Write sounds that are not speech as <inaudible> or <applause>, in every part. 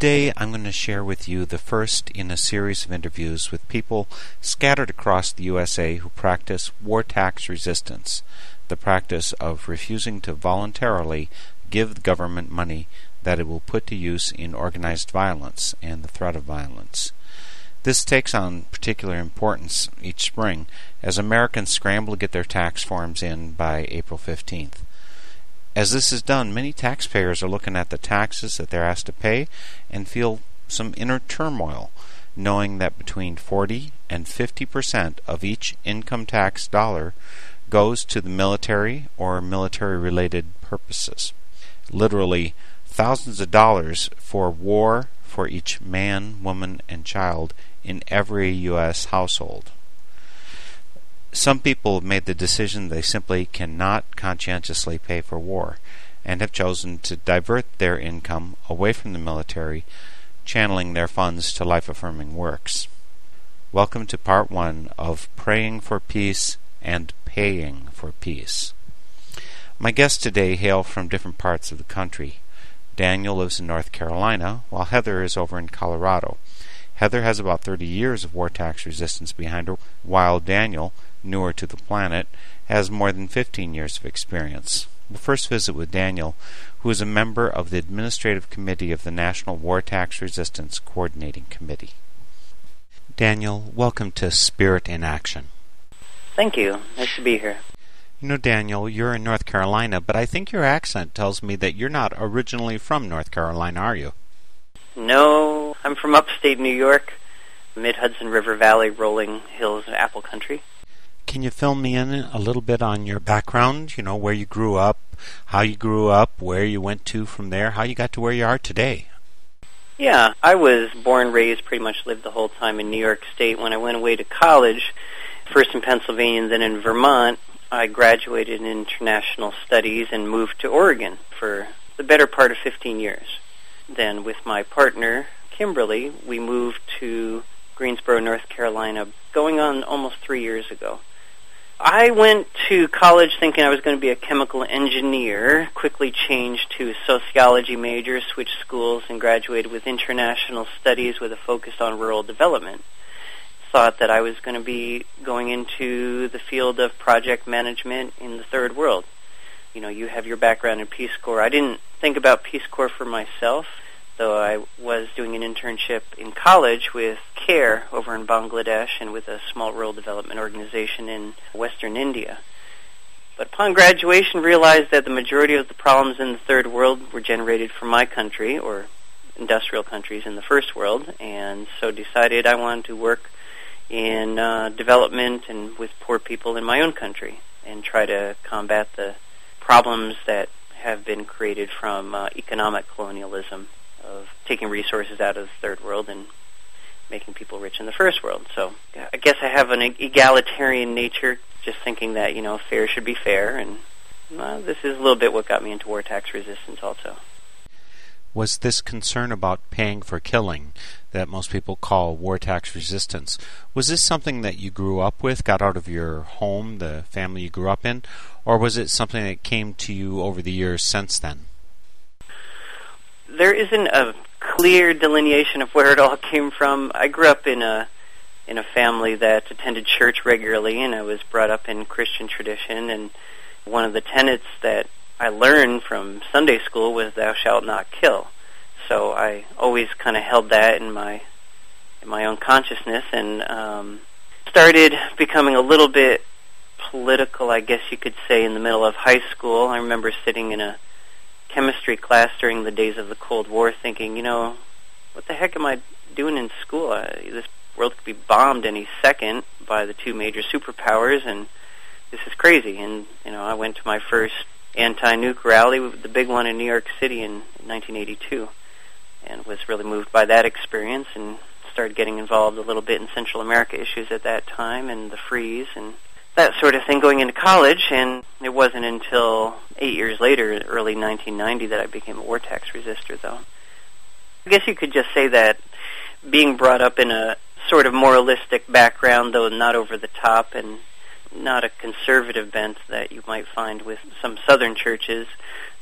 Today, I'm going to share with you the first in a series of interviews with people scattered across the USA who practice war tax resistance, the practice of refusing to voluntarily give the government money that it will put to use in organized violence and the threat of violence. This takes on particular importance each spring as Americans scramble to get their tax forms in by April 15th. As this is done, many taxpayers are looking at the taxes that they're asked to pay and feel some inner turmoil, knowing that between 40 and 50 percent of each income tax dollar goes to the military or military related purposes. Literally, thousands of dollars for war for each man, woman, and child in every U.S. household. Some people have made the decision they simply cannot conscientiously pay for war and have chosen to divert their income away from the military, channeling their funds to life affirming works. Welcome to part one of Praying for Peace and Paying for Peace. My guests today hail from different parts of the country. Daniel lives in North Carolina, while Heather is over in Colorado. Heather has about 30 years of war tax resistance behind her, while Daniel, newer to the planet, has more than 15 years of experience. We'll first visit with Daniel, who is a member of the Administrative Committee of the National War Tax Resistance Coordinating Committee. Daniel, welcome to Spirit in Action. Thank you. Nice to be here. You know, Daniel, you're in North Carolina, but I think your accent tells me that you're not originally from North Carolina, are you? No, I'm from upstate New York, mid Hudson River Valley, rolling hills, and apple country. Can you fill me in a little bit on your background? You know, where you grew up, how you grew up, where you went to from there, how you got to where you are today? Yeah, I was born, raised, pretty much lived the whole time in New York State. When I went away to college, first in Pennsylvania and then in Vermont, I graduated in international studies and moved to Oregon for the better part of 15 years. Then, with my partner, Kimberly, we moved to Greensboro, North Carolina, going on almost three years ago. I went to college thinking I was going to be a chemical engineer, quickly changed to sociology major, switched schools, and graduated with international studies with a focus on rural development. thought that I was going to be going into the field of project management in the third world. You know, you have your background in Peace Corps. I didn't think about Peace Corps for myself, though I was doing an internship in college with CARE over in Bangladesh and with a small rural development organization in western India. But upon graduation, realized that the majority of the problems in the third world were generated from my country, or industrial countries in the first world, and so decided I wanted to work in uh, development and with poor people in my own country and try to combat the problems that have been created from uh, economic colonialism of taking resources out of the third world and making people rich in the first world. So I guess I have an egalitarian nature, just thinking that you know fair should be fair, and uh, this is a little bit what got me into war tax resistance also was this concern about paying for killing that most people call war tax resistance. Was this something that you grew up with, got out of your home, the family you grew up in, or was it something that came to you over the years since then? There isn't a clear delineation of where it all came from. I grew up in a in a family that attended church regularly and I was brought up in Christian tradition and one of the tenets that I learned from Sunday school was "Thou shalt not kill." So I always kind of held that in my in my own consciousness, and um, started becoming a little bit political, I guess you could say, in the middle of high school. I remember sitting in a chemistry class during the days of the Cold War, thinking, you know, what the heck am I doing in school? Uh, this world could be bombed any second by the two major superpowers, and this is crazy. And you know, I went to my first anti-nuke rally, the big one in New York City in 1982, and was really moved by that experience and started getting involved a little bit in Central America issues at that time and the freeze and that sort of thing going into college. And it wasn't until eight years later, early 1990, that I became a war tax resistor, though. I guess you could just say that being brought up in a sort of moralistic background, though not over the top, and not a conservative bent that you might find with some southern churches.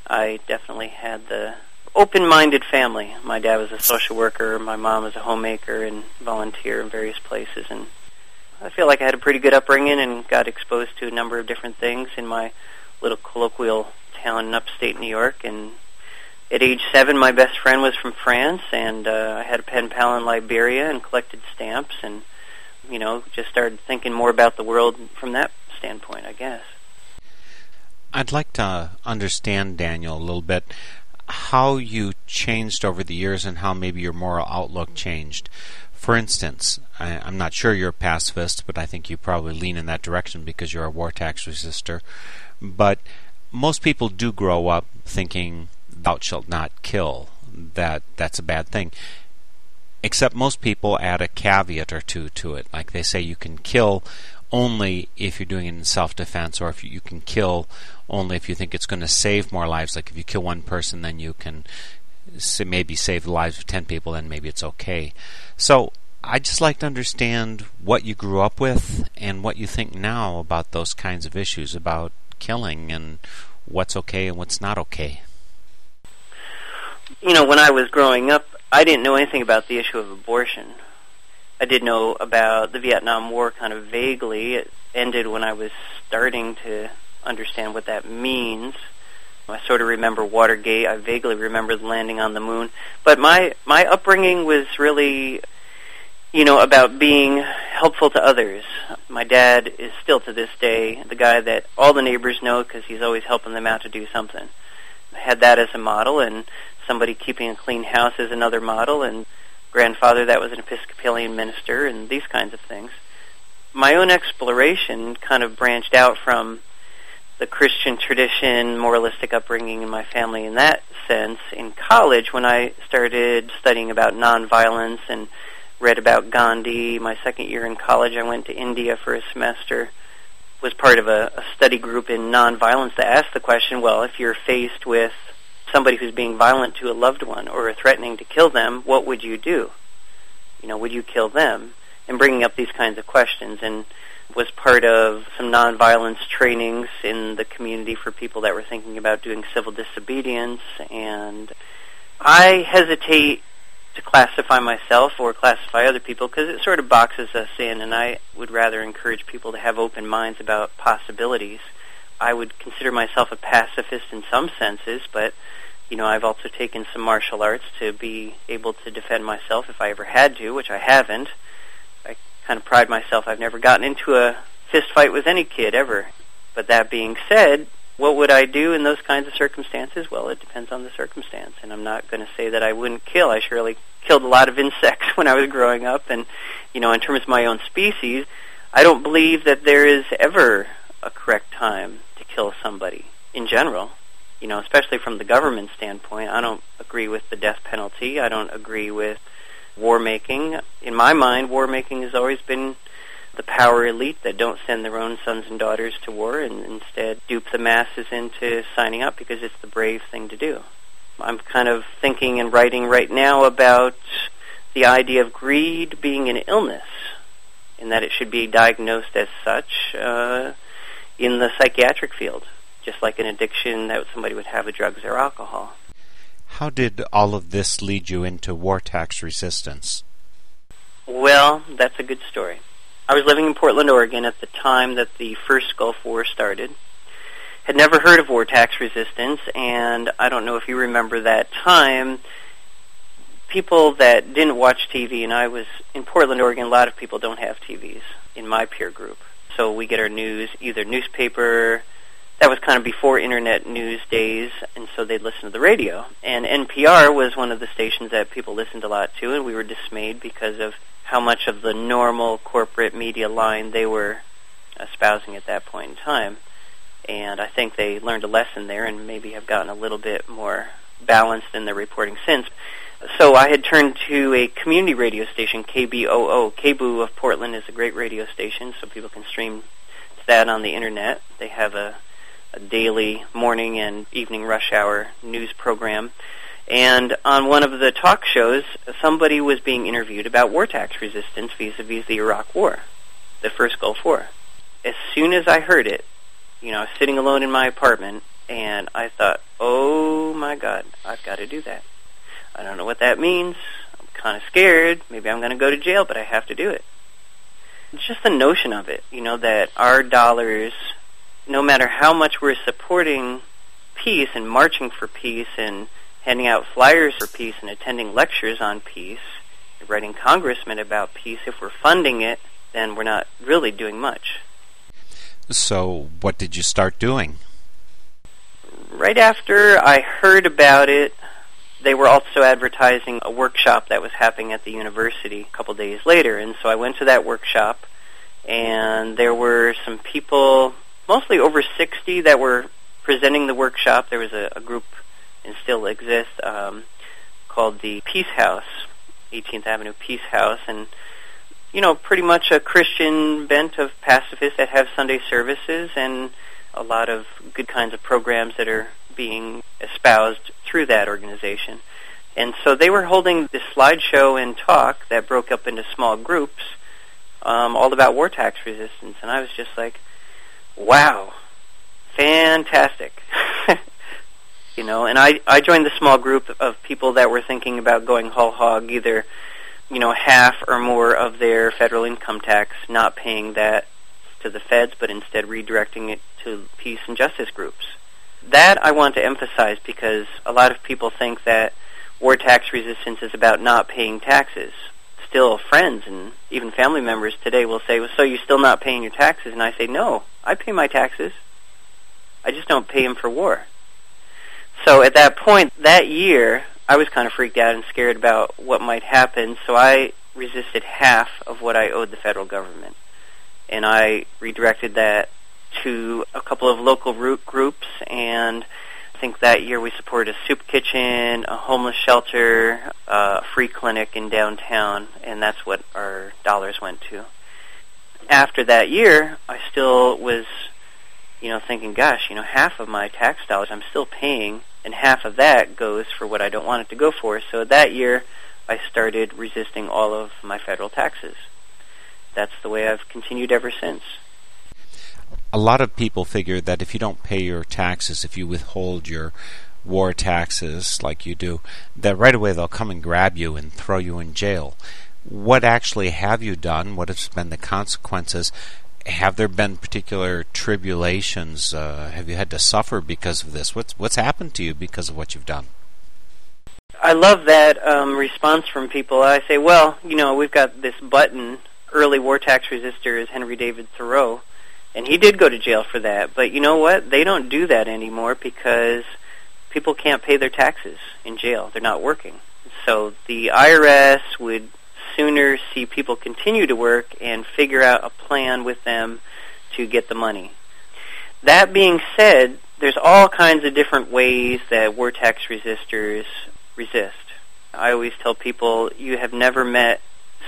I definitely had the open-minded family. My dad was a social worker, my mom was a homemaker and volunteer in various places and I feel like I had a pretty good upbringing and got exposed to a number of different things in my little colloquial town in upstate New York and at age seven my best friend was from France and uh, I had a pen pal in Liberia and collected stamps and you know, just started thinking more about the world from that standpoint, I guess. I'd like to understand, Daniel, a little bit how you changed over the years and how maybe your moral outlook changed. For instance, I, am not sure you're a pacifist, but I think you probably lean in that direction because you're a war tax resistor. But most people do grow up thinking, "Thou shalt not kill." That that's a bad thing except most people add a caveat or two to it. Like they say you can kill only if you're doing it in self defense, or if you, you can kill only if you think it's going to save more lives. Like if you kill one person, then you can maybe save the lives of 10 people, then maybe it's okay. So I'd just like to understand what you grew up with and what you think now about those kinds of issues, about killing and what's okay and what's not okay. You know, when I was growing up, I didn't know anything about the issue of abortion. I did know about the Vietnam War kind of vaguely. It ended when I was starting to understand what that means. I sort of remember Watergate. I vaguely remember the landing on the moon. But my my upbringing was really, you know, about being helpful to others. My dad is still to this day the guy that all the neighbors know because he's always helping them out to do something. I had that as a model, and somebody keeping a clean house is another model, and grandfather that was an Episcopalian minister, and these kinds of things. My own exploration kind of branched out from the Christian tradition, moralistic upbringing in my family in that sense. In college, when I started studying about nonviolence and read about Gandhi, my second year in college, I went to India for a semester. Was part of a, a study group in nonviolence that asked the question: Well, if you're faced with somebody who's being violent to a loved one or threatening to kill them, what would you do? You know, would you kill them? And bringing up these kinds of questions and was part of some nonviolence trainings in the community for people that were thinking about doing civil disobedience and I hesitate to classify myself or classify other people because it sort of boxes us in, and I would rather encourage people to have open minds about possibilities. I would consider myself a pacifist in some senses, but you know, I've also taken some martial arts to be able to defend myself if I ever had to, which I haven't. Kind of pride myself I've never gotten into a fist fight with any kid ever. But that being said, what would I do in those kinds of circumstances? Well, it depends on the circumstance, and I'm not going to say that I wouldn't kill. I surely killed a lot of insects <laughs> when I was growing up, and you know, in terms of my own species, I don't believe that there is ever a correct time to kill somebody in general. You know, especially from the government standpoint, I don't agree with the death penalty. I don't agree with war making. In my mind, war making has always been the power elite that don't send their own sons and daughters to war and instead dupe the masses into signing up because it's the brave thing to do. I'm kind of thinking and writing right now about the idea of greed being an illness and that it should be diagnosed as such uh, in the psychiatric field, just like an addiction that somebody would have of drugs or alcohol. How did all of this lead you into war tax resistance? Well, that's a good story. I was living in Portland, Oregon at the time that the first Gulf War started. Had never heard of war tax resistance, and I don't know if you remember that time. People that didn't watch TV, and I was in Portland, Oregon, a lot of people don't have TVs in my peer group. So we get our news either newspaper, that was kind of before internet news days, and so they'd listen to the radio. And NPR was one of the stations that people listened a lot to, and we were dismayed because of how much of the normal corporate media line they were espousing at that point in time. And I think they learned a lesson there and maybe have gotten a little bit more balanced in their reporting since. So I had turned to a community radio station, KBOO. KBOO of Portland is a great radio station, so people can stream to that on the internet. They have a daily morning and evening rush hour news program and on one of the talk shows, somebody was being interviewed about war tax resistance vis-a-vis the Iraq War, the first Gulf War. As soon as I heard it, you know, I was sitting alone in my apartment, and I thought, oh my God, I've got to do that. I don't know what that means. I'm kind of scared. Maybe I'm going to go to jail, but I have to do it. It's just the notion of it, you know, that our dollars, no matter how much we're supporting peace and marching for peace and handing out flyers for peace and attending lectures on peace, writing congressmen about peace, if we're funding it, then we're not really doing much. So, what did you start doing? Right after I heard about it, they were also advertising a workshop that was happening at the university a couple days later. And so I went to that workshop, and there were some people, mostly over 60, that were presenting the workshop. There was a, a group and still exists, um, called the Peace House, 18th Avenue Peace House, and you know, pretty much a Christian bent of pacifists that have Sunday services and a lot of good kinds of programs that are being espoused through that organization. And so they were holding this slideshow and talk that broke up into small groups, um, all about war tax resistance. And I was just like, wow, fantastic. <laughs> you know. And I I joined the small group of people that were thinking about going whole hog, either you know half or more of their federal income tax, not paying that to the feds, but instead redirecting it to peace and justice groups. That I want to emphasize because a lot of people think that war tax resistance is about not paying taxes. Still, friends and even family members today will say, well, so you're still not paying your taxes? And I say, no, I pay my taxes. I just don't pay them for war. So at that point, that year, I was kind of freaked out and scared about what might happen, so I resisted half of what I owed the federal government. And I redirected that to a couple of local root groups, and Think that year we supported a soup kitchen, a homeless shelter, a free clinic in downtown, and that's what our dollars went to. After that year, I still was, you know, thinking, gosh, you know, half of my tax dollars I'm still paying and half of that goes for what I don't want it to go for. So that year, I started resisting all of my federal taxes. That's the way I've continued ever since. A lot of people figure that if you don't pay your taxes, if you withhold your war taxes like you do, that right away they'll come and grab you and throw you in jail. What actually have you done? What have been the consequences? Have there been particular tribulations? Uh, have you had to suffer because of this? What's what's happened to you because of what you've done? I love that um, response from people. I say, well, you know, we've got this button. Early war tax resistor is Henry David Thoreau, and he did go to jail for that. But you know what? They don't do that anymore because people can't pay their taxes in jail. They're not working. So the IRS would sooner see people continue to work and figure out a plan with them to get the money. That being said, there's all kinds of different ways that war tax resistors resist. I always tell people you have never met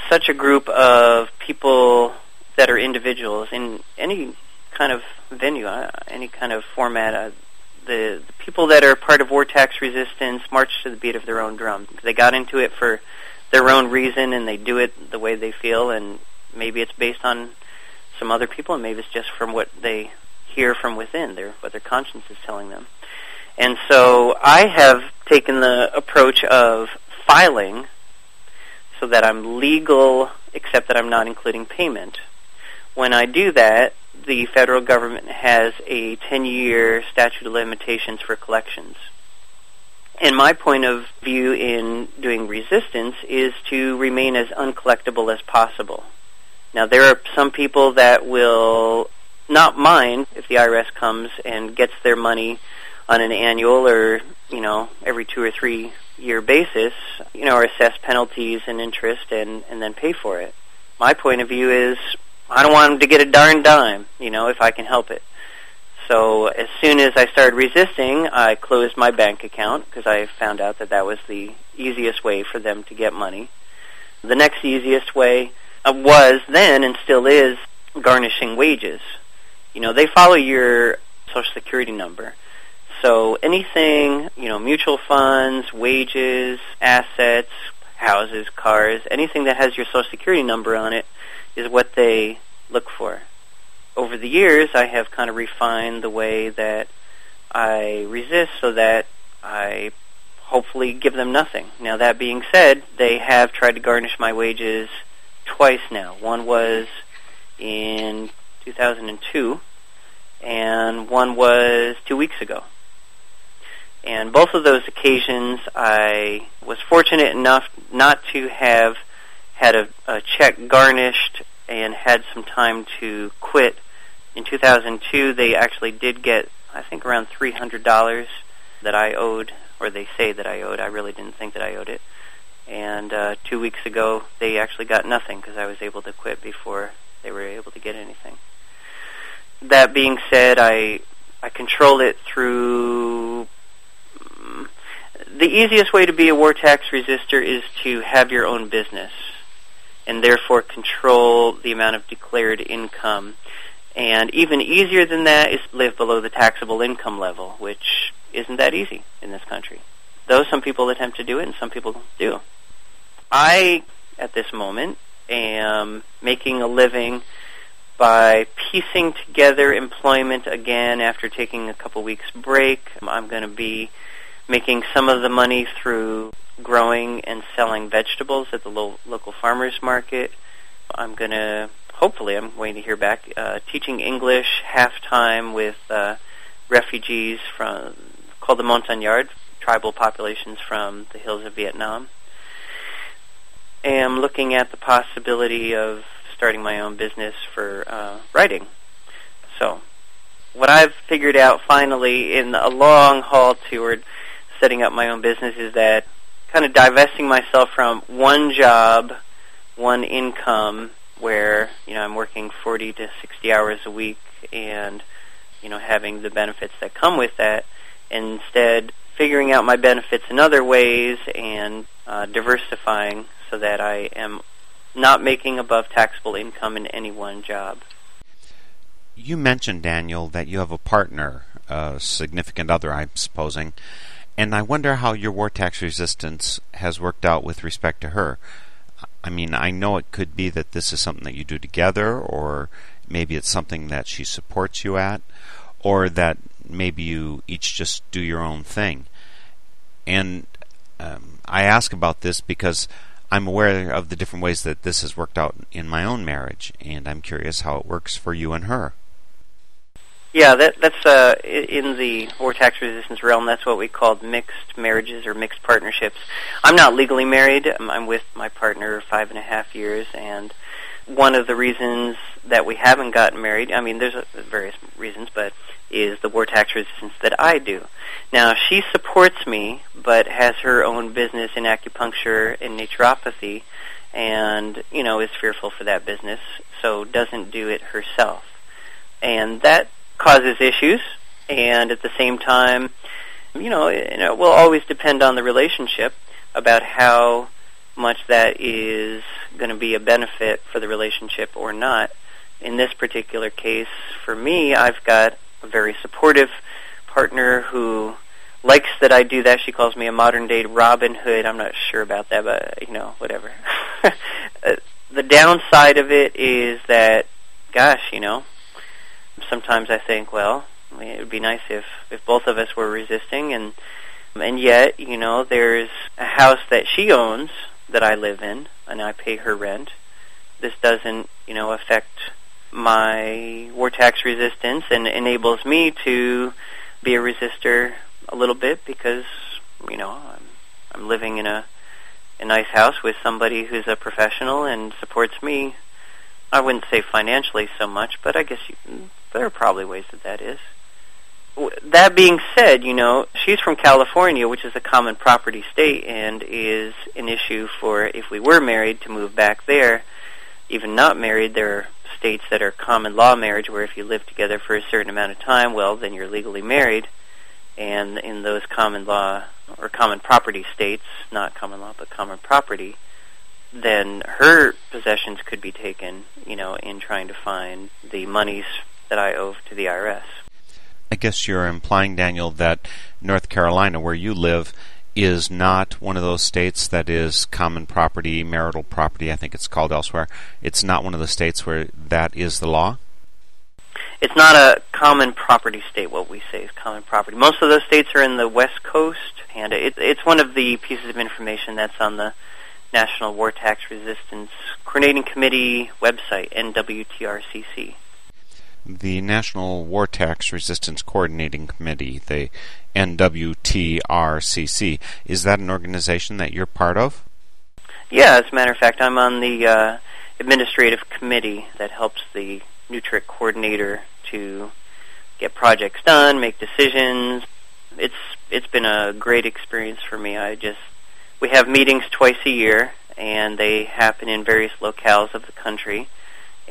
such a group of people that are individuals in any kind of venue, uh, any kind of format. Uh, the, the people that are part of war tax resistance march to the beat of their own drum. They got into it for their own reason, and they do it the way they feel. And maybe it's based on some other people, and maybe it's just from what they hear from within, their what their conscience is telling them. And so I have taken the approach of filing so that I'm legal except that I'm not including payment. When I do that, the federal government has a 10-year statute of limitations for collections. And my point of view in doing resistance is to remain as uncollectible as possible. Now, there are some people that will not mind if the IRS comes and gets their money on an annual or you know every two or three year basis, you know, or assess penalties and interest and and then pay for it. My point of view is I don't want them to get a darn dime, you know, if I can help it. So as soon as I started resisting, I closed my bank account because I found out that that was the easiest way for them to get money. The next easiest way uh, was then and still is garnishing wages. You know, they follow your social security number. So anything, you know, mutual funds, wages, assets, houses, cars, anything that has your social security number on it is what they look for. Over the years, I have kind of refined the way that I resist so that I hopefully give them nothing. Now, that being said, they have tried to garnish my wages twice now. One was in 2002, and one was two weeks ago. And both of those occasions, I was fortunate enough not to have had a, a check garnished and had some time to quit. In 2002, they actually did get, I think, around $300 that I owed, or they say that I owed. I really didn't think that I owed it. And uh, two weeks ago, they actually got nothing because I was able to quit before they were able to get anything. That being said, I I control it through the easiest way to be a war tax resistor is to have your own business and therefore control the amount of declared income. And even easier than that is live below the taxable income level, which isn't that easy in this country. Though some people attempt to do it and some people do. I, at this moment, am making a living by piecing together employment again after taking a couple weeks break. I'm going to be making some of the money through growing and selling vegetables at the lo- local farmers market. I'm going to, hopefully, I'm waiting to hear back, uh, teaching English half time with uh, refugees from called the Montagnard, tribal populations from the hills of Vietnam. Am looking at the possibility of starting my own business for uh, writing. So, what I've figured out finally in a long haul toward setting up my own business is that kind of divesting myself from one job, one income, where you know I'm working 40 to 60 hours a week, and you know having the benefits that come with that. Instead, figuring out my benefits in other ways and uh, diversifying so that I am not making above taxable income in any one job. You mentioned, Daniel, that you have a partner, a significant other, I'm supposing, and I wonder how your war tax resistance has worked out with respect to her. I mean, I know it could be that this is something that you do together, or maybe it's something that she supports you at, or that maybe you each just do your own thing. And um, I ask about this because I'm aware of the different ways that this has worked out in my own marriage, and I'm curious how it works for you and her. Yeah, that, that's uh, in the war tax resistance realm. That's what we called mixed marriages or mixed partnerships. I'm not legally married. I'm with my partner five and a half years, and one of the reasons that we haven't gotten married, I mean, there's various reasons, but is the war tax resistance that I do. Now, she supports me, but has her own business in acupuncture and naturopathy, and, you know, is fearful for that business, so doesn't do it herself. And that causes issues, and at the same time, you know, it, will always depend on the relationship about how much that is going to be a benefit for the relationship or not. In this particular case, for me, I've got a very supportive partner who likes that I do that. She calls me a modern day Robin Hood. I'm not sure about that, but you know, whatever. <laughs> Uh, the downside of it is that, gosh, you know, sometimes I think, well, I mean, it would be nice if if both of us were resisting, and and yet, you know, there's a house that she owns that I live in, and I pay her rent. This doesn't, you know, affect my war tax resistance and enables me to be a resistor a little bit because, you know, I'm, I'm living in a, a nice house with somebody who's a professional and supports me. I wouldn't say financially so much, but I guess you, there are probably ways that that is. That being said, you know, she's from California, which is a common property state, and is an issue for if we were married to move back there. Even not married, there are states that are common law marriage, where if you live together for a certain amount of time, well, then you're legally married. And in those common law or common property states, not common law but common property, then her possessions could be taken, you know, in trying to find the monies that I owe to the IRS. I guess you're implying, Daniel, that North Carolina, where you live, is not one of those states that is common property, marital property, I think it's called elsewhere. It's not one of the states where that is the law? It's not a common property state, what we say is common property. Most of those states are in the West Coast, and it, it's one of the pieces of information that's on the National War Tax Resistance Coordinating Committee website, NWTRCC the National War Tax Resistance Coordinating Committee, the NWTRCC. Is that an organization that you're part of? Yeah, as a matter of fact, I'm on the uh, administrative committee that helps the NWTRCC coordinator to get projects done, make decisions. It's it's been a great experience for me. I just we have meetings twice a year, and they happen in various locales of the country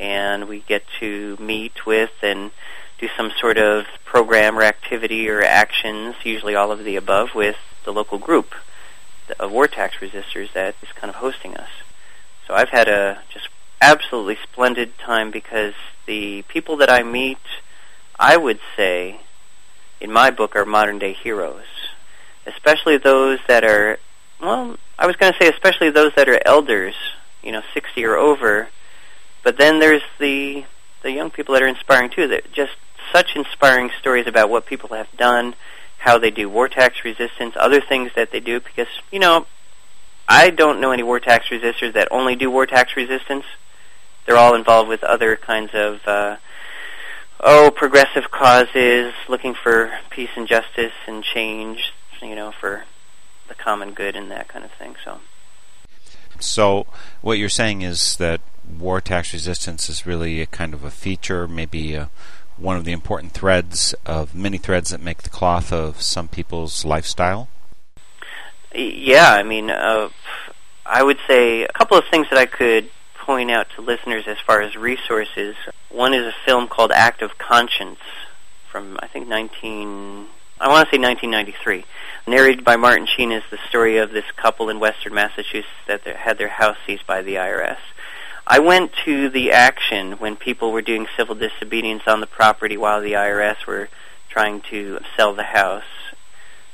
and we get to meet with and do some sort of program or activity or actions, usually all of the above, with the local group of war tax resistors that is kind of hosting us. So I've had a just absolutely splendid time because the people that I meet, I would say, in my book, are modern day heroes. Especially those that are, well, I was going to say especially those that are elders, you know, 60 or over, but then there's the the young people that are inspiring too. That just such inspiring stories about what people have done, how they do war tax resistance, other things that they do. Because you know, I don't know any war tax resistors that only do war tax resistance. They're all involved with other kinds of uh, oh progressive causes, looking for peace and justice and change. You know, for the common good and that kind of thing. So. So, what you're saying is that war tax resistance is really a kind of a feature, maybe a, one of the important threads of many threads that make the cloth of some people's lifestyle? Yeah, I mean, uh, I would say a couple of things that I could point out to listeners as far as resources. One is a film called Act of Conscience from I think 19 I want to say 1993. Narrated by Martin Sheen is the story of this couple in western Massachusetts that had their house seized by the IRS. I went to the action when people were doing civil disobedience on the property while the IRS were trying to sell the house.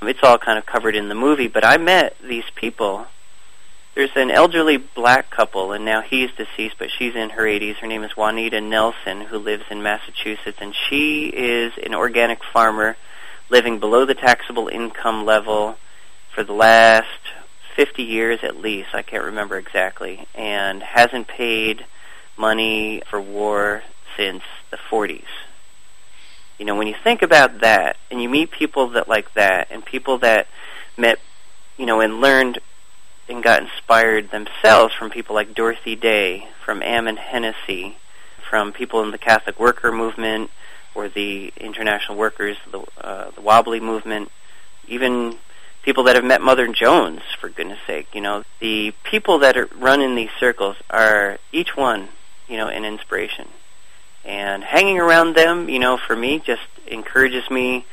It's all kind of covered in the movie, but I met these people. There's an elderly black couple, and now he's deceased, but she's in her 80s. Her name is Juanita Nelson, who lives in Massachusetts, and she is an organic farmer living below the taxable income level for the last 50 years at least, I can't remember exactly, and hasn't paid money for war since the 40s. You know, when you think about that, and you meet people that like that, and people that met, you know, and learned and got inspired themselves from people like Dorothy Day, from Ammon Hennacy, from people in the Catholic worker movement or the international workers, the, uh, the Wobbly movement, even people that have met Mother Jones, for goodness sake. You know, the people that are run in these circles are each one, you know, an inspiration. And hanging around them, you know, for me, just encourages me,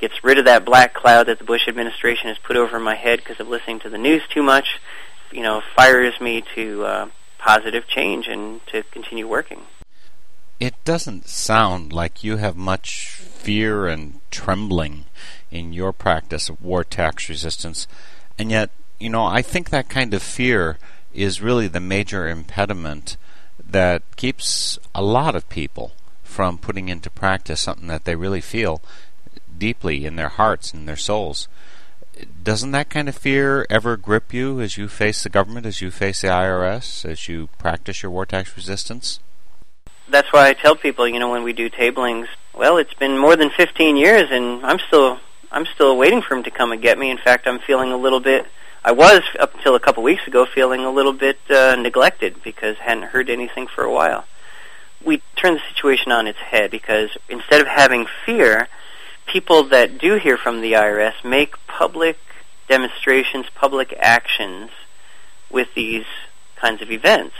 gets rid of that black cloud that the Bush administration has put over my head because of listening to the news too much. You know, fires me to uh, positive change and to continue working. It doesn't sound like you have much fear and trembling in your practice of war tax resistance, and yet, you know, I think that kind of fear is really the major impediment that keeps a lot of people from putting into practice something that they really feel deeply in their hearts and their souls. Doesn't that kind of fear ever grip you as you face the government, as you face the IRS, as you practice your war tax resistance? That's why I tell people, you know, when we do tablings, well, it's been more than 15 years and I'm still I'm still waiting for him to come and get me. In fact, I'm feeling a little bit I was up until a couple weeks ago feeling a little bit uh, neglected because hadn't heard anything for a while. We turn the situation on its head because instead of having fear, people that do hear from the IRS make public demonstrations, public actions with these kinds of events.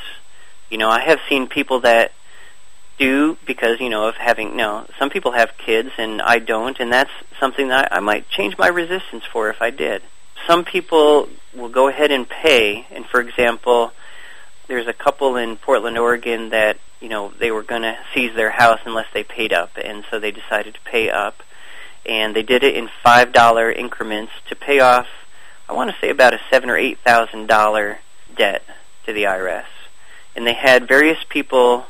You know, I have seen people that do because, you know, of having, know, some people have kids and I don't, and that's something that I might change my resistance for if I did some people will go ahead and pay. And for example, there's a couple in Portland, Oregon that you know they were going to seize their house unless they paid up, and so they decided to pay up, and they did it in five dollar increments to pay off. I want to say about a seven or eight thousand dollar debt to the IRS, and they had various people.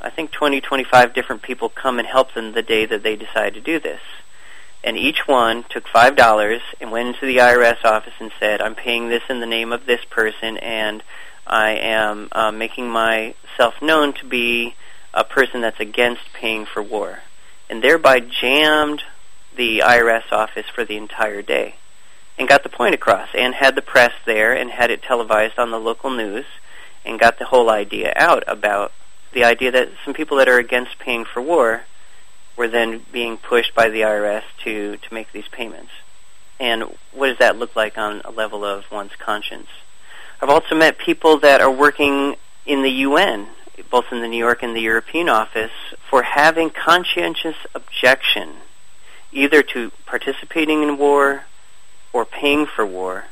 I think 20, 25 different people come and help them the day that they decide to do this. And each one took five dollars and went into the IRS office and said, "I'm paying this in the name of this person, and I am uh, making myself known to be a person that's against paying for war," and thereby jammed the IRS office for the entire day, and got the point across, and had the press there, and had it televised on the local news, and got the whole idea out about the idea that some people that are against paying for war were then being pushed by the IRS to, to make these payments. And what does that look like on a level of one's conscience? I've also met people that are working in the UN, both in the New York and the European office, for having conscientious objection either to participating in war or paying for war,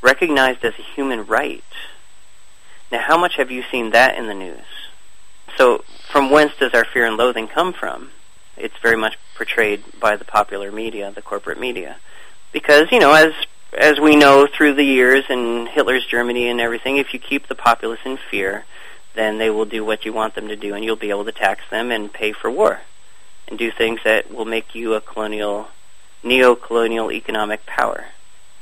recognized as a human right. Now, how much have you seen that in the news? So, from whence does our fear and loathing come from? it's very much portrayed by the popular media, the corporate media, because you know as as we know through the years in Hitler's Germany and everything, if you keep the populace in fear, then they will do what you want them to do, and you'll be able to tax them and pay for war, and do things that will make you a colonial, neo-colonial economic power,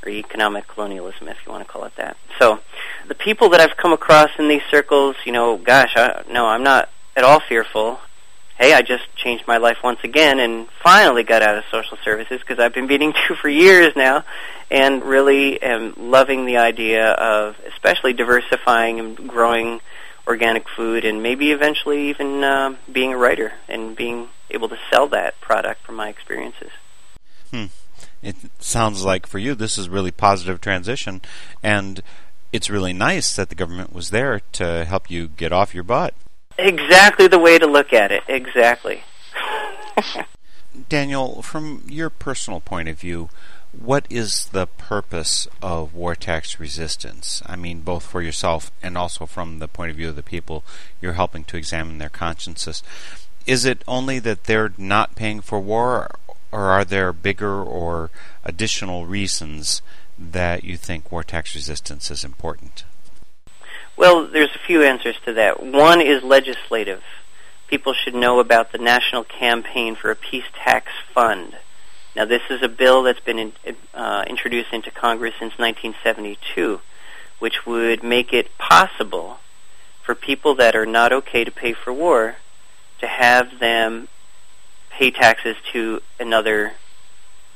or economic colonialism, if you want to call it that. So, the people that I've come across in these circles, you know, gosh, I, no, I'm not at all fearful hey, I just changed my life once again and finally got out of social services because I've been meaning <laughs> to for years now and really am loving the idea of especially diversifying and growing organic food and maybe eventually even uh, being a writer and being able to sell that product from my experiences. Hmm. It sounds like for you this is really positive transition and it's really nice that the government was there to help you get off your butt. Exactly the way to look at it. Exactly. <laughs> Daniel, from your personal point of view, what is the purpose of war tax resistance? I mean, both for yourself and also from the point of view of the people you're helping to examine their consciences. Is it only that they're not paying for war, or are there bigger or additional reasons that you think war tax resistance is important? Well, there's a few answers to that. One is legislative. People should know about the National Campaign for a Peace Tax Fund. Now, this is a bill that's been in, uh, introduced into Congress since 1972, which would make it possible for people that are not okay to pay for war to have them pay taxes to another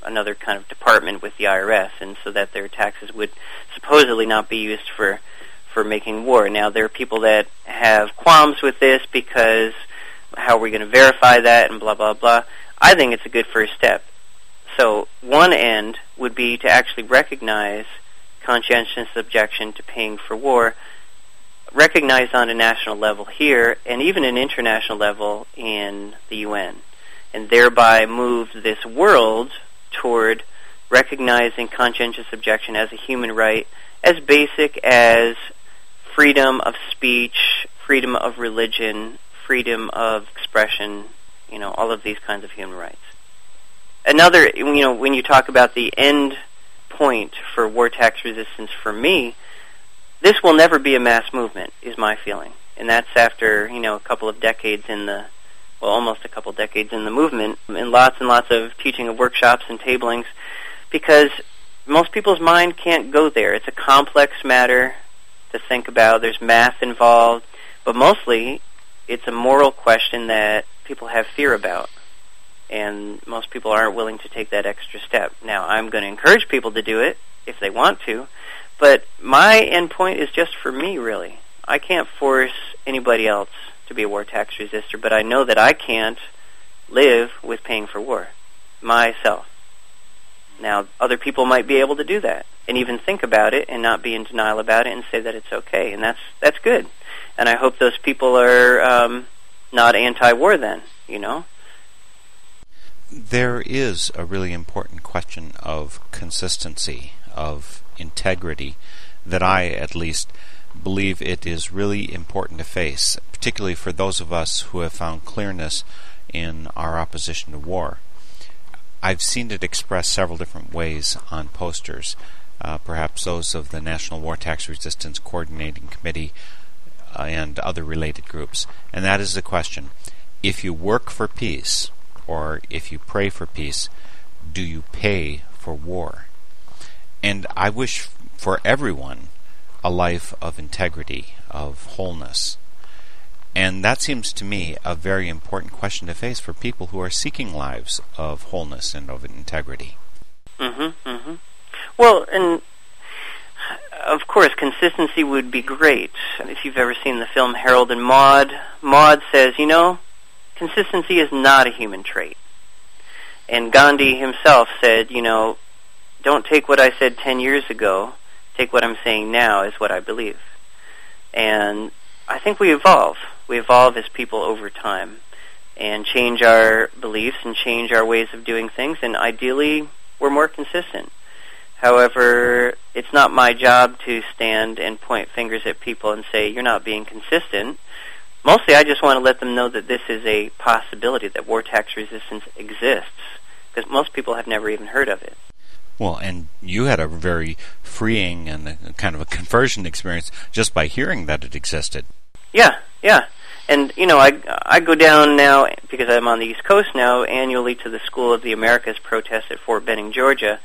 another kind of department with the IRS, and so that their taxes would supposedly not be used for for making war. Now there are people that have qualms with this because how are we going to verify that and blah blah blah. I think it's a good first step. So one end would be to actually recognize conscientious objection to paying for war, recognized on a national level here, and even an international level in the UN, and thereby move this world toward recognizing conscientious objection as a human right as basic as freedom of speech, freedom of religion, freedom of expression, you know, all of these kinds of human rights. Another, you know, when you talk about the end point for war tax resistance for me, this will never be a mass movement, is my feeling. And that's after, you know, a couple of decades in the well, almost a couple decades in the movement, and lots and lots of teaching of workshops and tablings, because most people's mind can't go there. It's a complex matter to think about. There's math involved, but mostly it's a moral question that people have fear about. And most people aren't willing to take that extra step. Now, I'm going to encourage people to do it if they want to, but my end point is just for me, really. I can't force anybody else to be a war tax resistor, but I know that I can't live with paying for war myself. Now, other people might be able to do that and even think about it and not be in denial about it and say that it's okay, and that's that's good. And I hope those people are um, not anti-war then. You know. There is a really important question of consistency, of integrity, that I, at least, believe it is really important to face, particularly for those of us who have found clearness in our opposition to war. I've seen it expressed several different ways on posters, uh, perhaps those of the National War Tax Resistance Coordinating Committee uh, and other related groups. And that is the question if you work for peace, or if you pray for peace, do you pay for war? And I wish for everyone a life of integrity, of wholeness. And that seems to me a very important question to face for people who are seeking lives of wholeness and of integrity. Mhm, mhm. Well, and of course, consistency would be great. If you've ever seen the film Harold and Maude, Maude says, you know, consistency is not a human trait. And Gandhi himself said, you know, don't take what I said 10 years ago take what I'm saying now as what I believe. And I think we evolve. We evolve as people over time and change our beliefs and change our ways of doing things, and ideally, we're more consistent. However, it's not my job to stand and point fingers at people and say, you're not being consistent. Mostly, I just want to let them know that this is a possibility, that war tax resistance exists, because most people have never even heard of it. Well, and you had a very freeing and a, kind of a conversion experience just by hearing that it existed. Yeah, yeah. And you know, I I go down now because I'm on the East Coast now annually to the School of the Americas protest at Fort Benning, Georgia,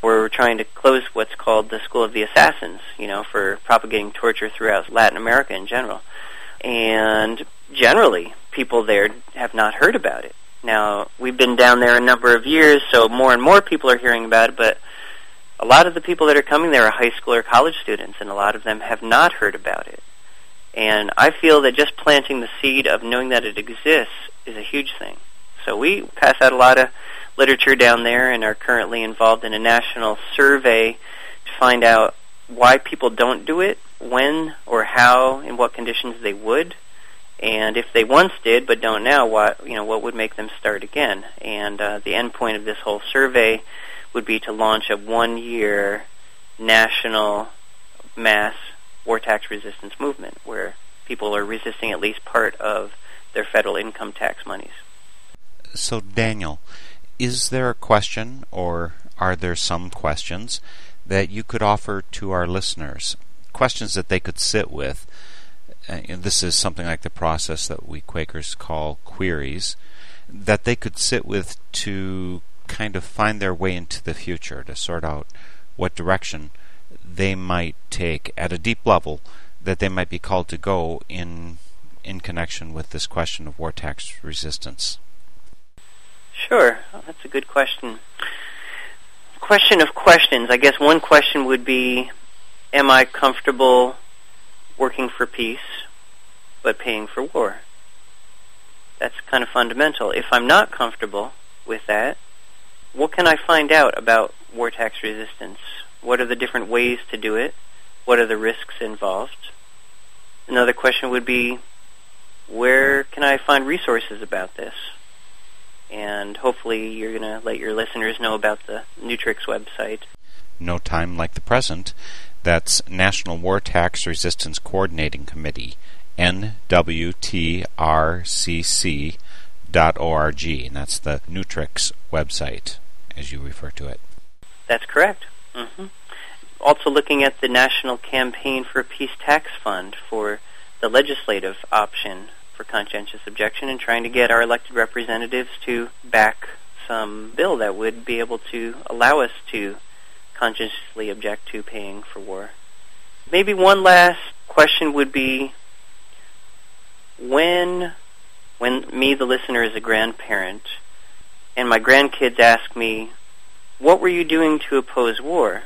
where we're trying to close what's called the School of the Assassins, you know, for propagating torture throughout Latin America in general. And generally, people there have not heard about it. Now, we've been down there a number of years, so more and more people are hearing about it, but a lot of the people that are coming there are high school or college students, and a lot of them have not heard about it. And I feel that just planting the seed of knowing that it exists is a huge thing. So we pass out a lot of literature down there and are currently involved in a national survey to find out why people don't do it, when or how, in what conditions they would, and if they once did but don't now, what you know what would make them start again? And uh, the end point of this whole survey would be to launch a one-year national mass war tax resistance movement, where people are resisting at least part of their federal income tax monies. So, Daniel, is there a question, or are there some questions that you could offer to our listeners? Questions that they could sit with uh, this is something like the process that we Quakers call queries, that they could sit with to kind of find their way into the future, to sort out what direction they might take at a deep level that they might be called to go in in connection with this question of war tax resistance? Sure, that's a good question. Question of questions. I guess one question would be Am I comfortable working for peace but paying for war? That's kind of fundamental. If I'm not comfortable with that, what can I find out about war tax resistance? What are the different ways to do it? What are the risks involved? Another question would be where can I find resources about this? And hopefully you're going to let your listeners know about the NWTRCC website. No time like the present. That's National War Tax Resistance Coordinating Committee, nwtrcc.org, and that's the NWTRCC website, as you refer to it. That's correct. Mm-hmm. Also looking at the National Campaign for a Peace Tax Fund for the legislative option for conscientious objection and trying to get our elected representatives to back some bill that would be able to allow us to conscientiously object to paying for war. Maybe one last question would be when when me the listener is a grandparent and my grandkids ask me what were you doing to oppose war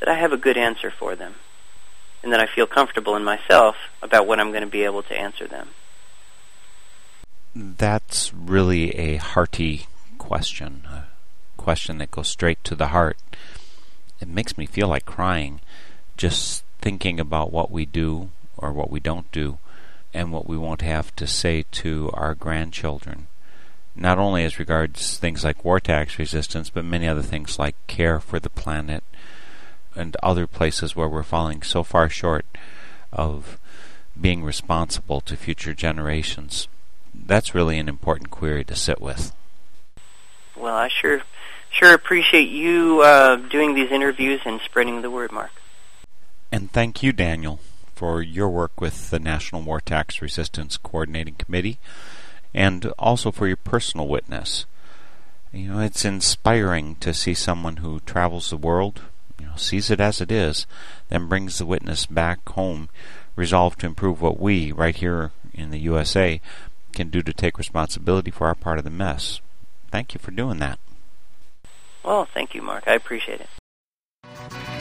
that I have a good answer for them and that I feel comfortable in myself about what I'm going to be able to answer them. That's really a hearty question, a question that goes straight to the heart. It makes me feel like crying just thinking about what we do or what we don't do and what we won't have to say to our grandchildren. Not only as regards things like war tax resistance, but many other things like care for the planet, and other places where we're falling so far short of being responsible to future generations. That's really an important query to sit with. Well, I sure sure appreciate you uh, doing these interviews and spreading the word, Mark. And thank you, Daniel, for your work with the National War Tax Resistance Coordinating Committee, and also for your personal witness. You know, it's inspiring to see someone who travels the world, you know, sees it as it is, then brings the witness back home, resolved to improve what we, right here in the USA, can do to take responsibility for our part of the mess. Thank you for doing that. Well, thank you, Mark. I appreciate it.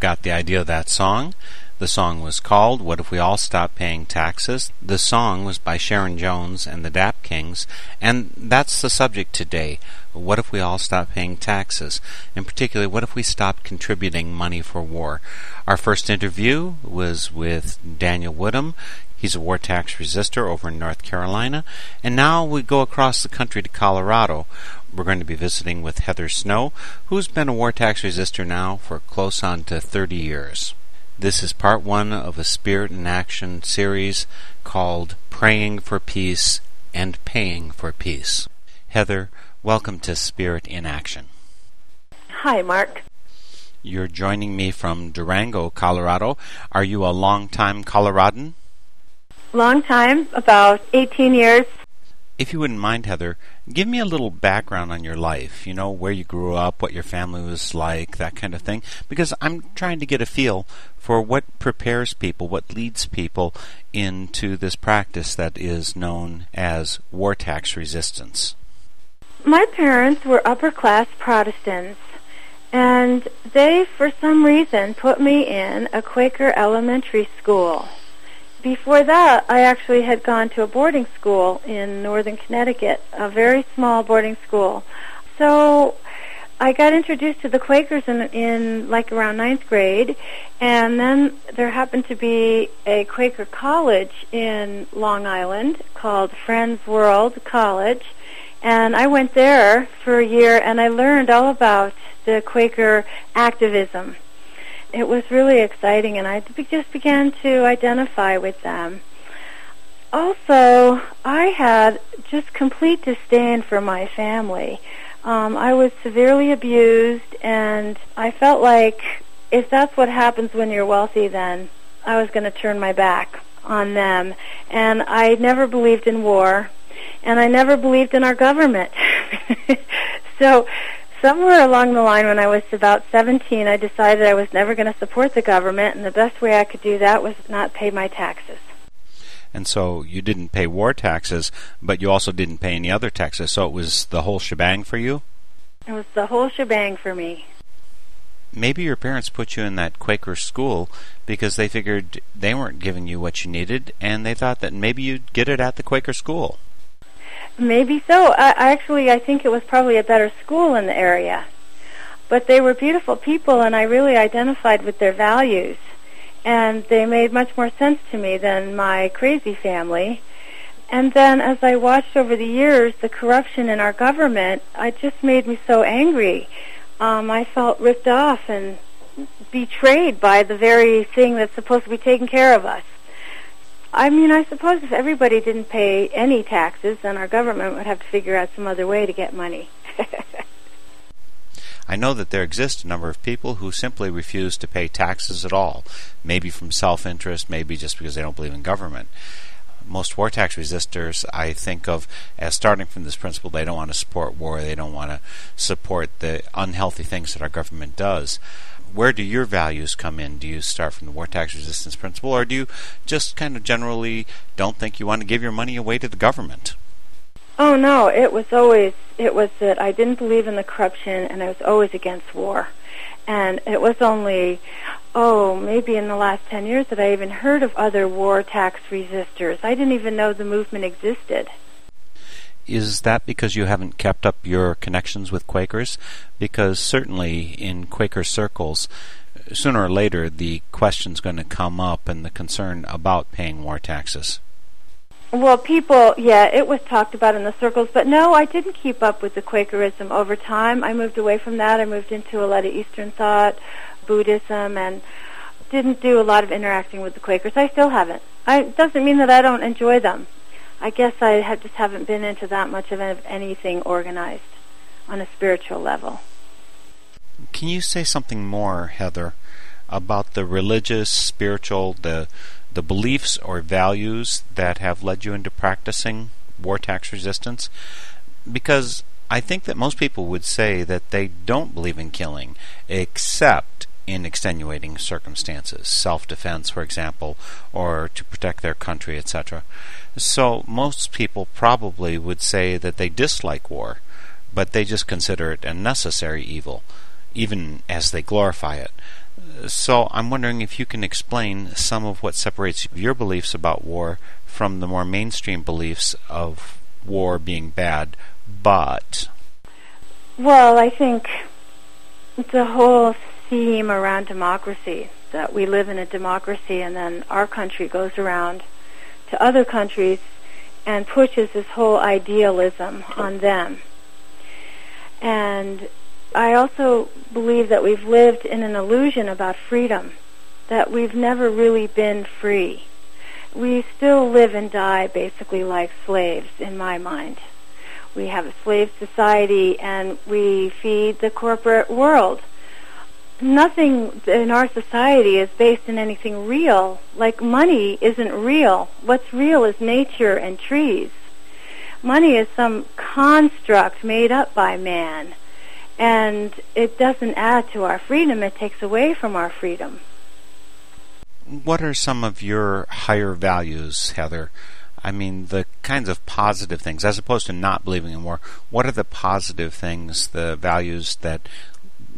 Got the idea of that song. The song was called What If We All Stop Paying Taxes? The song was by Sharon Jones and the Dap Kings, and that's the subject today. What if we all stop paying taxes? In particular, what if we stop contributing money for war? Our first interview was with Daniel Woodham. He's a war tax resistor over in North Carolina. And now we go across the country to Colorado, we're going to be visiting with Heather Snow, who's been a war tax resistor now for close on to 30 years. This is part one of a Spirit in Action series called Praying for Peace and Paying for Peace. Heather, welcome to Spirit in Action. Hi, Mark. You're joining me from Durango, Colorado. Are you a long-time Coloradan? Long time, about 18 years. If you wouldn't mind, Heather, give me a little background on your life. You know, where you grew up, what your family was like, that kind of thing. Because I'm trying to get a feel for what prepares people, what leads people into this practice that is known as war tax resistance. My parents were upper class Protestants, and they, for some reason, put me in a Quaker elementary school before that, I actually had gone to a boarding school in northern Connecticut, a very small boarding school. So I got introduced to the Quakers in, in like around ninth grade, and then there happened to be a Quaker college in Long Island called Friends World College, and I went there for a year, and I learned all about the Quaker activism it was really exciting, and I just began to identify with them. Also, I had just complete disdain for my family. Um, I was severely abused, and I felt like if that's what happens when you're wealthy, then I was going to turn my back on them. And I never believed in war, and I never believed in our government. <laughs> so somewhere along the line when I was about 17, I decided I was never going to support the government, and the best way I could do that was not pay my taxes. And so you didn't pay war taxes, but you also didn't pay any other taxes, so it was the whole shebang for you? It was the whole shebang for me. Maybe your parents put you in that Quaker school because they figured they weren't giving you what you needed, and they thought that maybe you'd get it at the Quaker school. Maybe so. I, actually, I think it was probably a better school in the area. But they were beautiful people, and I really identified with their values. And they made much more sense to me than my crazy family. And then as I watched over the years the corruption in our government, it just made me so angry. Um, I felt ripped off and betrayed by the very thing that's supposed to be taking care of us. I mean, I suppose if everybody didn't pay any taxes, then our government would have to figure out some other way to get money. <laughs> I know that there exist a number of people who simply refuse to pay taxes at all, maybe from self interest, maybe just because they don't believe in government. Most war tax resistors I think of as starting from this principle they don't want to support war, they don't want to support the unhealthy things that our government does where do your values come in? Do you start from the war tax resistance principle, or do you just kind of generally don't think you want to give your money away to the government? Oh no, it was always it was that I didn't believe in the corruption, and I was always against war. And it was only, oh, maybe in the last 10 years that I even heard of other war tax resistors. I didn't even know the movement existed. Is that because you haven't kept up your connections with Quakers? Because certainly in Quaker circles, sooner or later the question's going to come up and the concern about paying war taxes. Well, people, yeah, it was talked about in the circles, but no, I didn't keep up with the Quakerism over time. I moved away from that. I moved into a lot of Eastern thought, Buddhism, and didn't do a lot of interacting with the Quakers. I still haven't. It doesn't mean that I don't enjoy them. I guess I have just haven't been into that much of anything organized on a spiritual level. Can you say something more, Heather, about the religious, spiritual, the the beliefs or values that have led you into practicing war tax resistance? Because I think that most people would say that they don't believe in killing, except in extenuating circumstances, self defense, for example, or to protect their country, etc. So most people probably would say that they dislike war, but they just consider it a necessary evil, even as they glorify it. So I'm wondering if you can explain some of what separates your beliefs about war from the more mainstream beliefs of war being bad, but. Well, I think the whole theme around democracy that we live in a democracy and then our country goes around to other countries and pushes this whole idealism on them. And I also believe that we've lived in an illusion about freedom that we've never really been free. We still live and die basically like slaves in my mind. We have a slave society and we feed the corporate world. Nothing in our society is based in anything real. Like money isn't real. What's real is nature and trees. Money is some construct made up by man. And it doesn't add to our freedom, it takes away from our freedom. What are some of your higher values, Heather? I mean, the kinds of positive things, as opposed to not believing in war, what are the positive things, the values that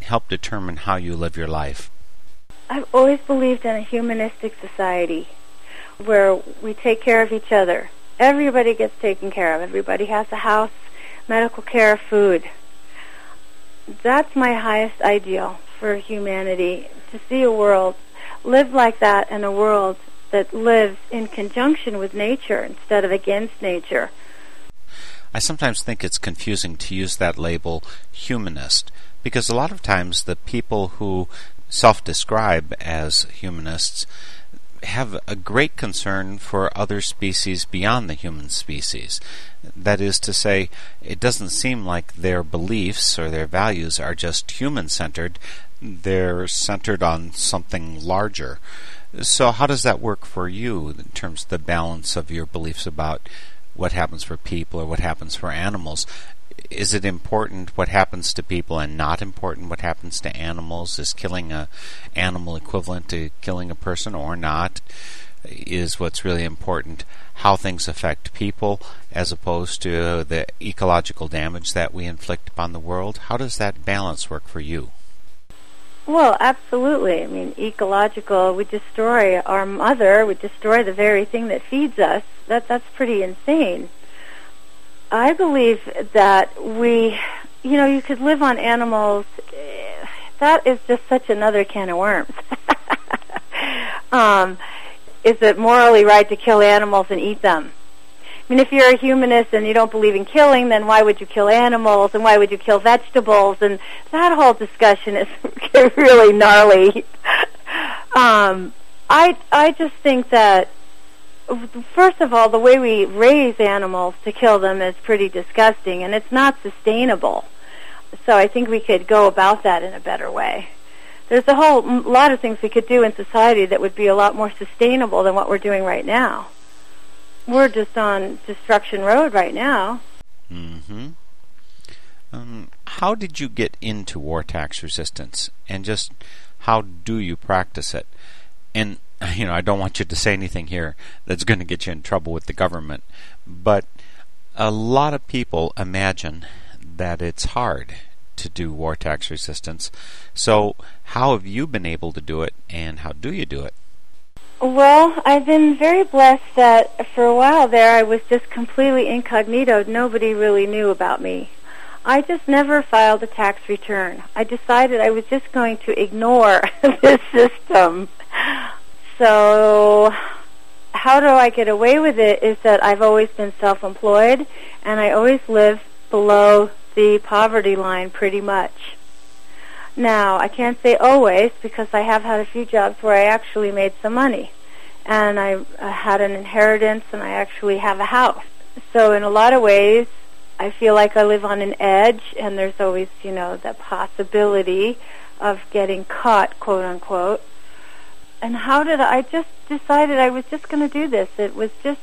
help determine how you live your life? I've always believed in a humanistic society where we take care of each other. Everybody gets taken care of. Everybody has a house, medical care, food. That's my highest ideal for humanity, to see a world, live like that in a world that lives in conjunction with nature instead of against nature. I sometimes think it's confusing to use that label humanist because a lot of times the people who self describe as humanists have a great concern for other species beyond the human species. That is to say, it doesn't seem like their beliefs or their values are just human centered, they're centered on something larger. So, how does that work for you in terms of the balance of your beliefs about what happens for people or what happens for animals? Is it important what happens to people and not important what happens to animals? Is killing a animal equivalent to killing a person or not? Is what's really important how things affect people as opposed to the ecological damage that we inflict upon the world? How does that balance work for you? Well, absolutely. I mean, ecological, we destroy our mother, we destroy the very thing that feeds us. That that's pretty insane. I believe that we, you know, you could live on animals. That is just such another can of worms. <laughs> um, is it morally right to kill animals and eat them? I mean, if you're a humanist and you don't believe in killing, then why would you kill animals and why would you kill vegetables? And that whole discussion is <laughs> really gnarly. <laughs> um, I I just think that first of all, the way we raise animals to kill them is pretty disgusting, and it's not sustainable. So I think we could go about that in a better way. There's a whole lot of things we could do in society that would be a lot more sustainable than what we're doing right now we're just on Destruction Road right now. Mm-hmm. Um, how did you get into war tax resistance, and just how do you practice it? And <laughs> you know, I don't want you to say anything here that's going to get you in trouble with the government, but a lot of people imagine that it's hard to do war tax resistance. So, how have you been able to do it, and how do you do it? Well, I've been very blessed that for a while there I was just completely incognito. Nobody really knew about me. I just never filed a tax return. I decided I was just going to ignore <laughs> this system. So, how do I get away with it is that I've always been self-employed and I always live below the poverty line pretty much. Now, I can't say always because I have had a few jobs where I actually made some money. And I had an inheritance and I actually have a house. So in a lot of ways, I feel like I live on an edge and there's always, you know, the possibility of getting caught, quote unquote. And how did I, I just decided I was just going to do this. It was just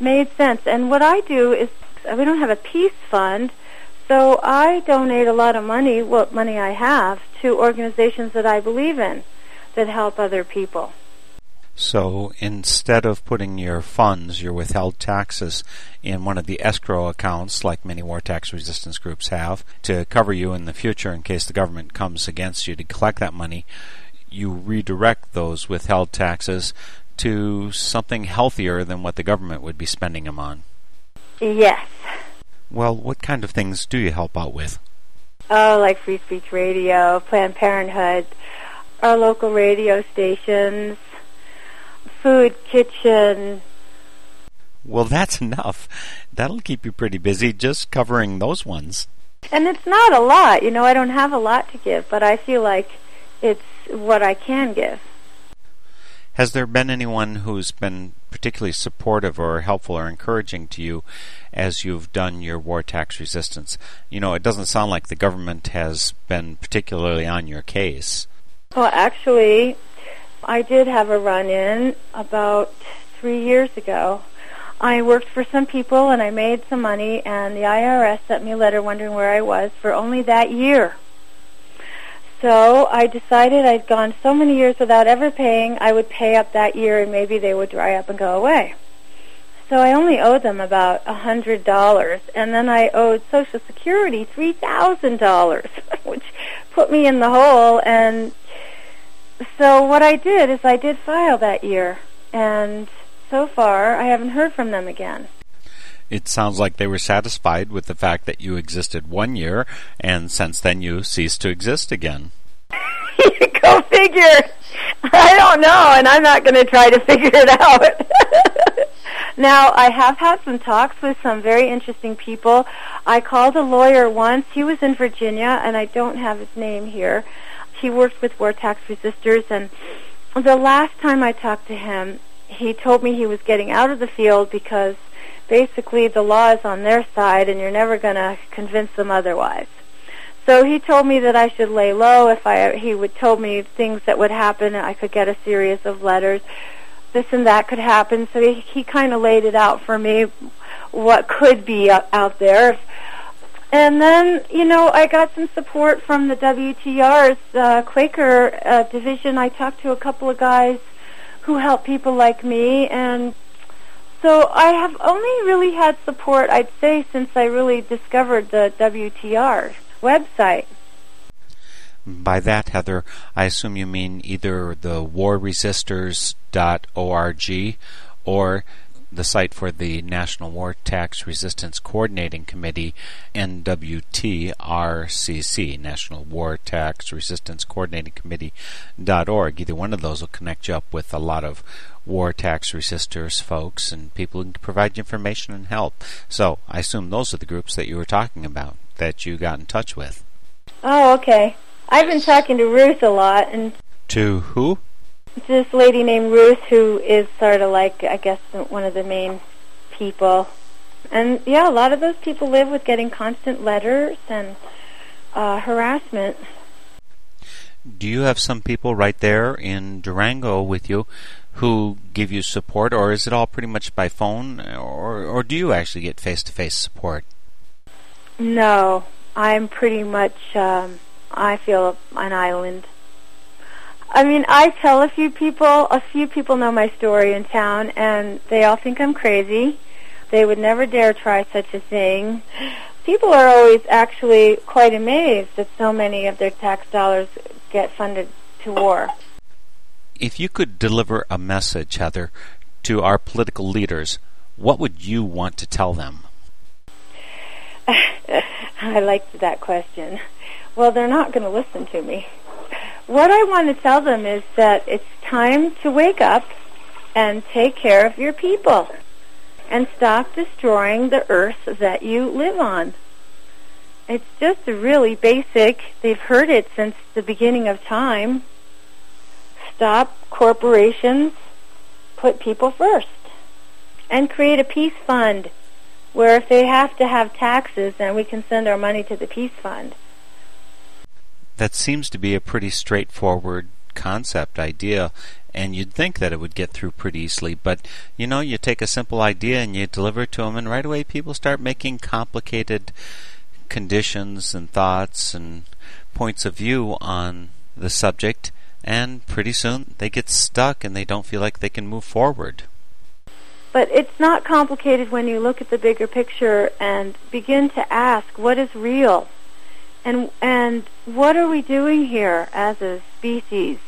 made sense. And what I do is we don't have a peace fund so I donate a lot of money, what money I have, to organizations that I believe in that help other people. So instead of putting your funds, your withheld taxes, in one of the escrow accounts, like many war tax resistance groups have, to cover you in the future in case the government comes against you to collect that money, you redirect those withheld taxes to something healthier than what the government would be spending them on. Yes. Well, what kind of things do you help out with? Oh, like Free Speech Radio, Planned Parenthood, our local radio stations, Food Kitchen. Well, that's <laughs> enough. That'll keep you pretty busy just covering those ones. And it's not a lot. You know, I don't have a lot to give, but I feel like it's what I can give. Has there been anyone who's been particularly supportive or helpful or encouraging to you as you've done your war tax resistance? You know, it doesn't sound like the government has been particularly on your case. Well, actually, I did have a run in about three years ago. I worked for some people and I made some money, and the IRS sent me a letter wondering where I was for only that year. So I decided I'd gone so many years without ever paying, I would pay up that year and maybe they would dry up and go away. So I only owed them about a hundred dollars, and then I owed Social Security three thousand dollars, <laughs> which put me in the hole. And so what I did is I did file that year, and so far I haven't heard from them again it sounds like they were satisfied with the fact that you existed one year, and since then you ceased to exist again. <laughs> Go figure. I don't know, and I'm not going to try to <laughs> figure it out. <laughs> now, I have had some talks with some very interesting people. I called a lawyer once. He was in Virginia, and I don't have his name here. He worked with war tax resistors, and the last time I talked to him, he told me he was getting out of the field because basically the law is on their side and you're never going to convince them otherwise. So he told me that I should lay low if I he would told me things that would happen I could get a series of letters. This and that could happen. So he he kind of laid it out for me what could be out there. And then you know I got some support from the WTR's uh, Quaker uh, division. I talked to a couple of guys who help people like me and so I have only really had support, I'd say, since I really discovered the WTR website. By that, Heather, I assume you mean either the warresisters.org or the site for the National War Tax Resistance Coordinating Committee, NWTRCC, National War Tax Resistance Coordinating Committee.org. Either one of those will connect you up with a lot of war tax resistors folks and people who can provide information and help. So I assume those are the groups that you were talking about that you got in touch with. Oh, okay. I've been talking to Ruth a lot and to who? This lady named Ruth who is sort of like I guess one of the main people. And yeah, a lot of those people live with getting constant letters and uh, harassment. Do you have some people right there in Durango with you who give you support, or is it all pretty much by phone, or or do you actually get face to face support? No, I'm pretty much. Um, I feel an island. I mean, I tell a few people. A few people know my story in town, and they all think I'm crazy. They would never dare try such a thing. People are always actually quite amazed that so many of their tax dollars get funded to war if you could deliver a message, Heather, to our political leaders, what would you want to tell them? <laughs> I liked that question. Well, they're not going to listen to me. What I want to tell them is that it's time to wake up and take care of your people and stop destroying the earth that you live on. It's just a really basic. They've heard it since the beginning of time stop corporations, put people first, and create a peace fund where if they have to have taxes, then we can send our money to the peace fund. That seems to be a pretty straightforward concept, idea, and you'd think that it would get through pretty easily. But you know, you take a simple idea and you deliver it to them, and right away people start making complicated conditions and thoughts and points of view on the subject, and pretty soon they get stuck and they don't feel like they can move forward. But it's not complicated when you look at the bigger picture and begin to ask what is real and and what are we doing here as a species?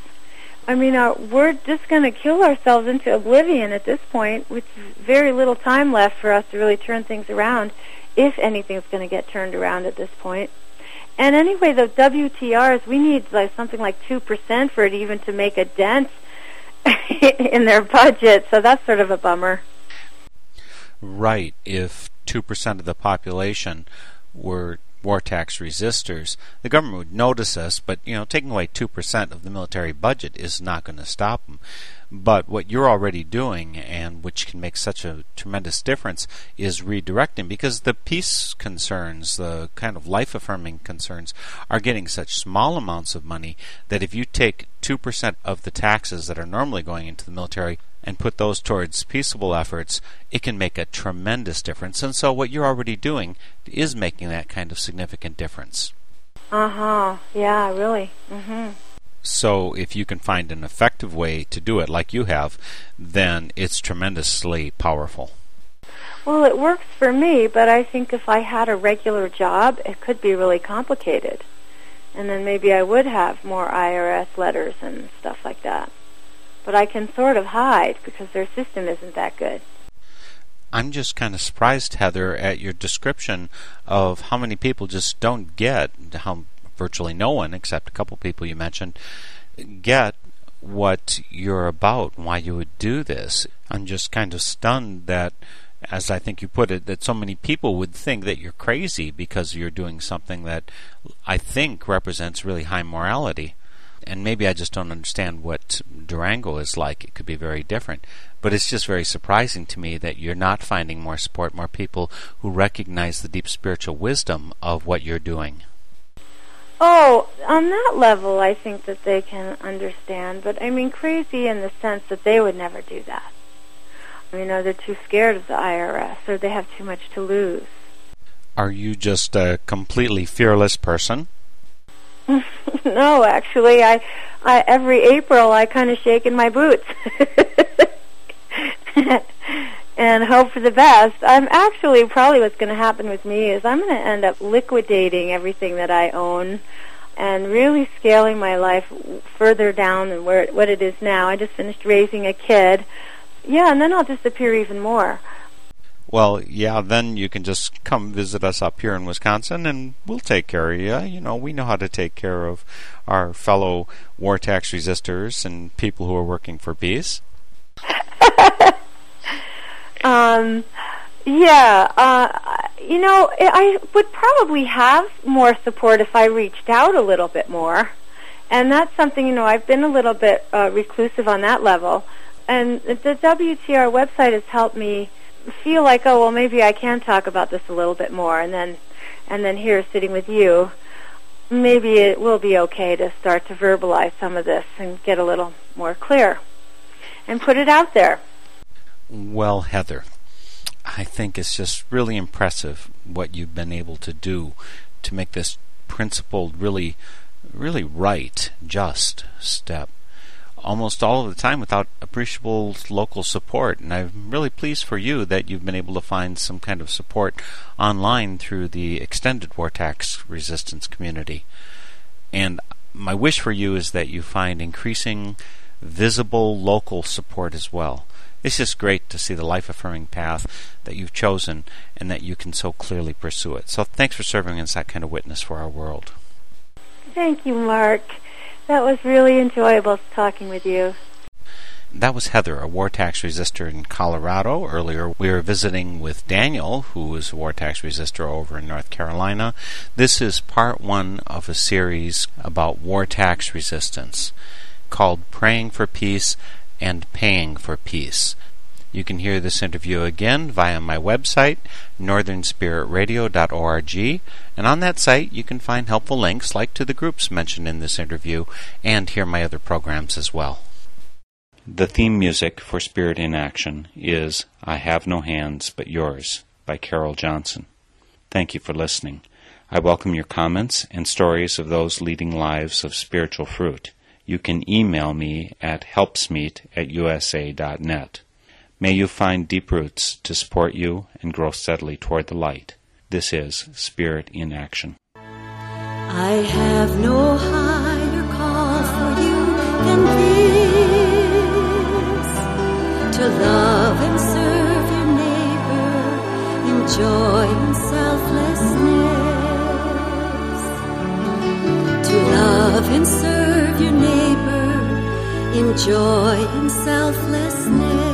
I mean, uh, we're just going to kill ourselves into oblivion at this point, with very little time left for us to really turn things around, if anything's going to get turned around at this point. And anyway, the WTRs, we need like something like 2% for it even to make a dent <laughs> in their budget. So that's sort of a bummer. Right. If 2% of the population were war tax resistors, the government would notice us, but you know, taking away 2% of the military budget is not going to stop them. But what you're already doing, and which can make such a tremendous difference, is redirecting because the peace concerns, the kind of life affirming concerns, are getting such small amounts of money that if you take 2% of the taxes that are normally going into the military and put those towards peaceable efforts, it can make a tremendous difference. And so, what you're already doing is making that kind of significant difference. Uh huh. Yeah, really. Mm-hmm. So, if you can find an effective way to do it like you have, then it's tremendously powerful. Well, it works for me, but I think if I had a regular job, it could be really complicated. And then maybe I would have more IRS letters and stuff like that. But I can sort of hide because their system isn't that good. I'm just kind of surprised, Heather, at your description of how many people just don't get how virtually no one, except a couple people you mentioned, get what you're about and why you would do this. I'm just kind of stunned that, as I think you put it, that so many people would think that you're crazy because you're doing something that I think represents really high morality. And maybe I just don't understand what Durango is like. It could be very different. But it's just very surprising to me that you're not finding more support, more people who recognize the deep spiritual wisdom of what you're doing. Oh, on that level, I think that they can understand. But I mean, crazy in the sense that they would never do that. You know, they're too scared of the IRS, or they have too much to lose. Are you just a completely fearless person? <laughs> no, actually, I, I every April I kind of shake in my boots. <laughs> and hope for the best. I'm actually probably what's going to happen with me is I'm going to end up liquidating everything that I own and really scaling my life further down than where what it is now. I just finished raising a kid. Yeah, and then I'll disappear even more. Well, yeah, then you can just come visit us up here in Wisconsin and we'll take care of you. Uh, you know, we know how to take care of our fellow war tax resistors and people who are working for peace. <laughs> Um, yeah, uh, you know, I would probably have more support if I reached out a little bit more. And that's something, you know, I've been a little bit uh, reclusive on that level. And the WTR website has helped me feel like, oh, well, maybe I can talk about this a little bit more. And then, and then here, sitting with you, maybe it will be okay to start to verbalize some of this and get a little more clear and put it out there. Well, Heather, I think it's just really impressive what you've been able to do to make this principled, really, really right, just step. Almost all of the time without appreciable local support. And I'm really pleased for you that you've been able to find some kind of support online through the extended war tax resistance community. And my wish for you is that you find increasing visible local support as well. It's just great to see the life affirming path that you've chosen and that you can so clearly pursue it. So thanks for serving as that kind of witness for our world. Thank you, Mark. That was really enjoyable talking with you. That was Heather, a war tax resistor in Colorado. Earlier, we were visiting with Daniel, who is a war tax resistor over in North Carolina. This is part one of a series about war tax resistance called Praying for Peace and paying for peace. You can hear this interview again via my website, northernspiritradio.org, and on that site you can find helpful links like to the groups mentioned in this interview and hear my other programs as well. The theme music for Spirit in Action is I Have No Hands But Yours by Carol Johnson. Thank you for listening. I welcome your comments and stories of those leading lives of spiritual fruit you can email me at helpsmeet at usa.net. May you find deep roots to support you and grow steadily toward the light. This is Spirit in Action. I have no higher call for you than this to love and serve your neighbor in joy and selflessness. To love and serve in joy and selflessness.